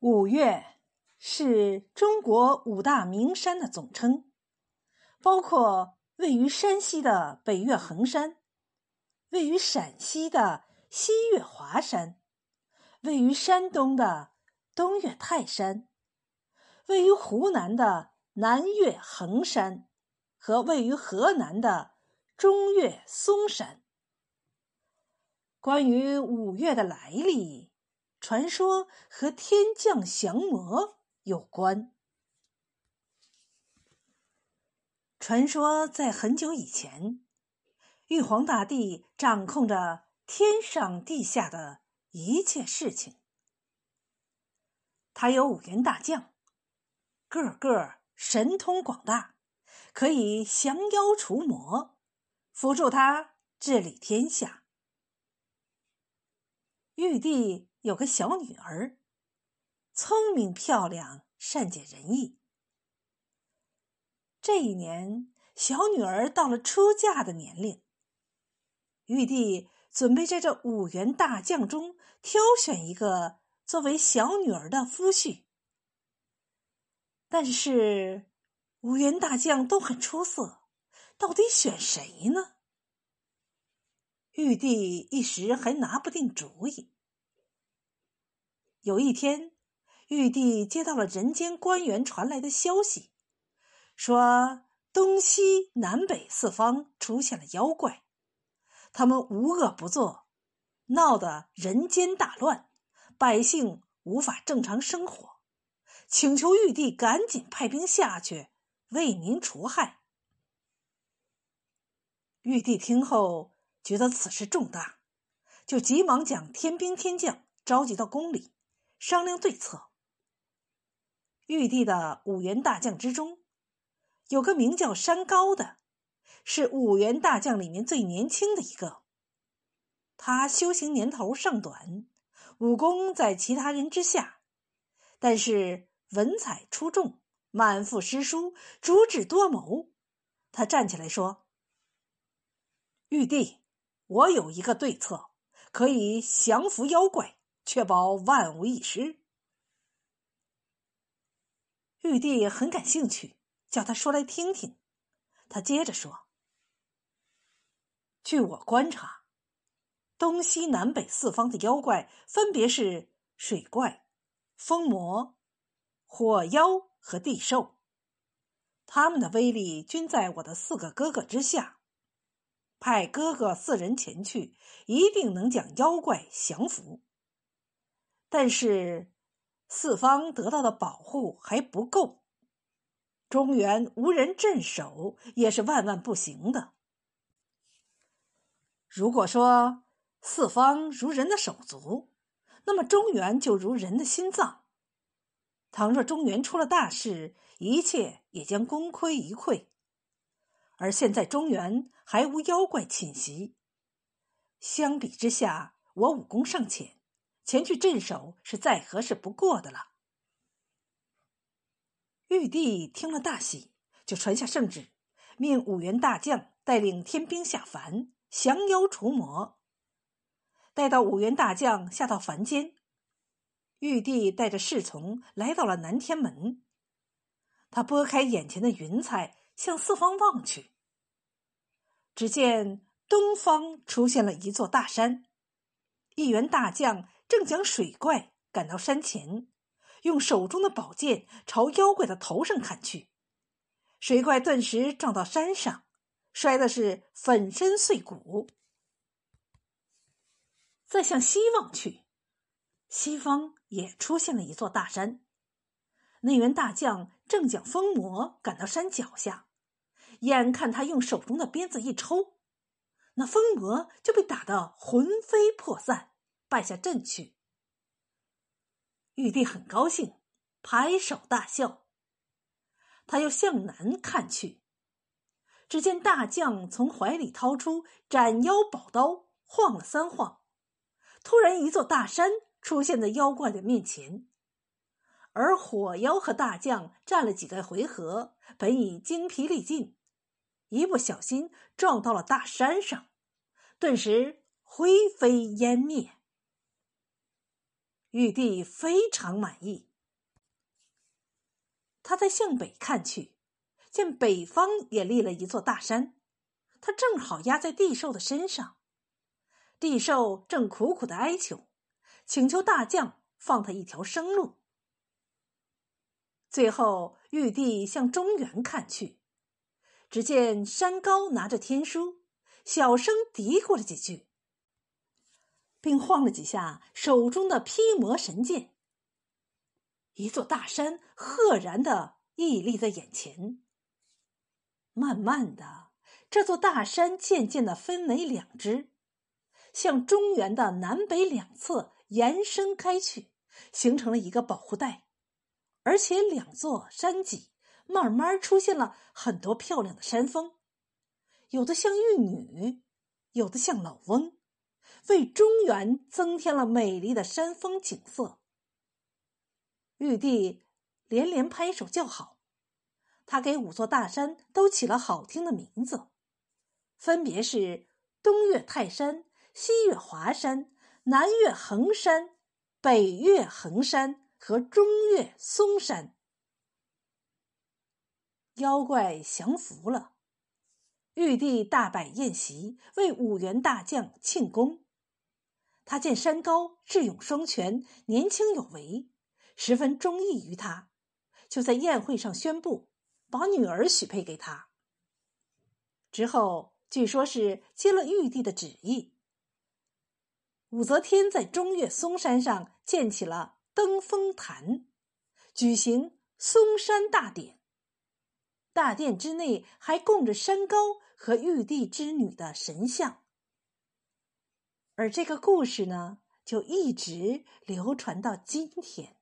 五岳是中国五大名山的总称，包括位于山西的北岳恒山，位于陕西的西岳华山，位于山东的东岳泰山，位于湖南的南岳衡山，和位于河南的中岳嵩山。关于五岳的来历。传说和天降降魔有关。传说在很久以前，玉皇大帝掌控着天上地下的一切事情。他有五员大将，个个神通广大，可以降妖除魔，辅助他治理天下。玉帝。有个小女儿，聪明漂亮，善解人意。这一年，小女儿到了出嫁的年龄。玉帝准备在这五员大将中挑选一个作为小女儿的夫婿，但是五员大将都很出色，到底选谁呢？玉帝一时还拿不定主意。有一天，玉帝接到了人间官员传来的消息，说东西南北四方出现了妖怪，他们无恶不作，闹得人间大乱，百姓无法正常生活，请求玉帝赶紧派兵下去为民除害。玉帝听后觉得此事重大，就急忙将天兵天将召集到宫里。商量对策。玉帝的五员大将之中，有个名叫山高的，是五员大将里面最年轻的一个。他修行年头尚短，武功在其他人之下，但是文采出众，满腹诗书，足智多谋。他站起来说：“玉帝，我有一个对策，可以降服妖怪。”确保万无一失。玉帝很感兴趣，叫他说来听听。他接着说：“据我观察，东西南北四方的妖怪分别是水怪、风魔、火妖和地兽，他们的威力均在我的四个哥哥之下。派哥哥四人前去，一定能将妖怪降服。”但是，四方得到的保护还不够，中原无人镇守也是万万不行的。如果说四方如人的手足，那么中原就如人的心脏。倘若中原出了大事，一切也将功亏一篑。而现在中原还无妖怪侵袭，相比之下，我武功尚浅。前去镇守是再合适不过的了。玉帝听了大喜，就传下圣旨，命五员大将带领天兵下凡降妖除魔。待到五员大将下到凡间，玉帝带着侍从来到了南天门。他拨开眼前的云彩，向四方望去，只见东方出现了一座大山，一员大将。正将水怪赶到山前，用手中的宝剑朝妖怪的头上砍去，水怪顿时撞到山上，摔的是粉身碎骨。再向西望去，西方也出现了一座大山，那员大将正将疯魔赶到山脚下，眼看他用手中的鞭子一抽，那疯魔就被打得魂飞魄散。败下阵去，玉帝很高兴，拍手大笑。他又向南看去，只见大将从怀里掏出斩妖宝刀，晃了三晃，突然一座大山出现在妖怪的面前。而火妖和大将战了几个回合，本已精疲力尽，一不小心撞到了大山上，顿时灰飞烟灭。玉帝非常满意。他在向北看去，见北方也立了一座大山，他正好压在地兽的身上。地兽正苦苦的哀求，请求大将放他一条生路。最后，玉帝向中原看去，只见山高拿着天书，小声嘀咕了几句，并晃了几下手中的披魔神剑。一座大山赫然的屹立在眼前。慢慢的，这座大山渐渐的分为两支，向中原的南北两侧延伸开去，形成了一个保护带。而且，两座山脊慢慢出现了很多漂亮的山峰，有的像玉女，有的像老翁，为中原增添了美丽的山峰景色。玉帝连连拍手叫好，他给五座大山都起了好听的名字，分别是东岳泰山、西岳华山、南岳衡山、北岳衡山和中岳嵩山。妖怪降服了，玉帝大摆宴席，为五员大将庆功。他见山高智勇双全，年轻有为。十分中意于他，就在宴会上宣布把女儿许配给他。之后，据说是接了玉帝的旨意，武则天在中岳嵩山上建起了登峰坛，举行嵩山大典。大殿之内还供着山高和玉帝之女的神像。而这个故事呢，就一直流传到今天。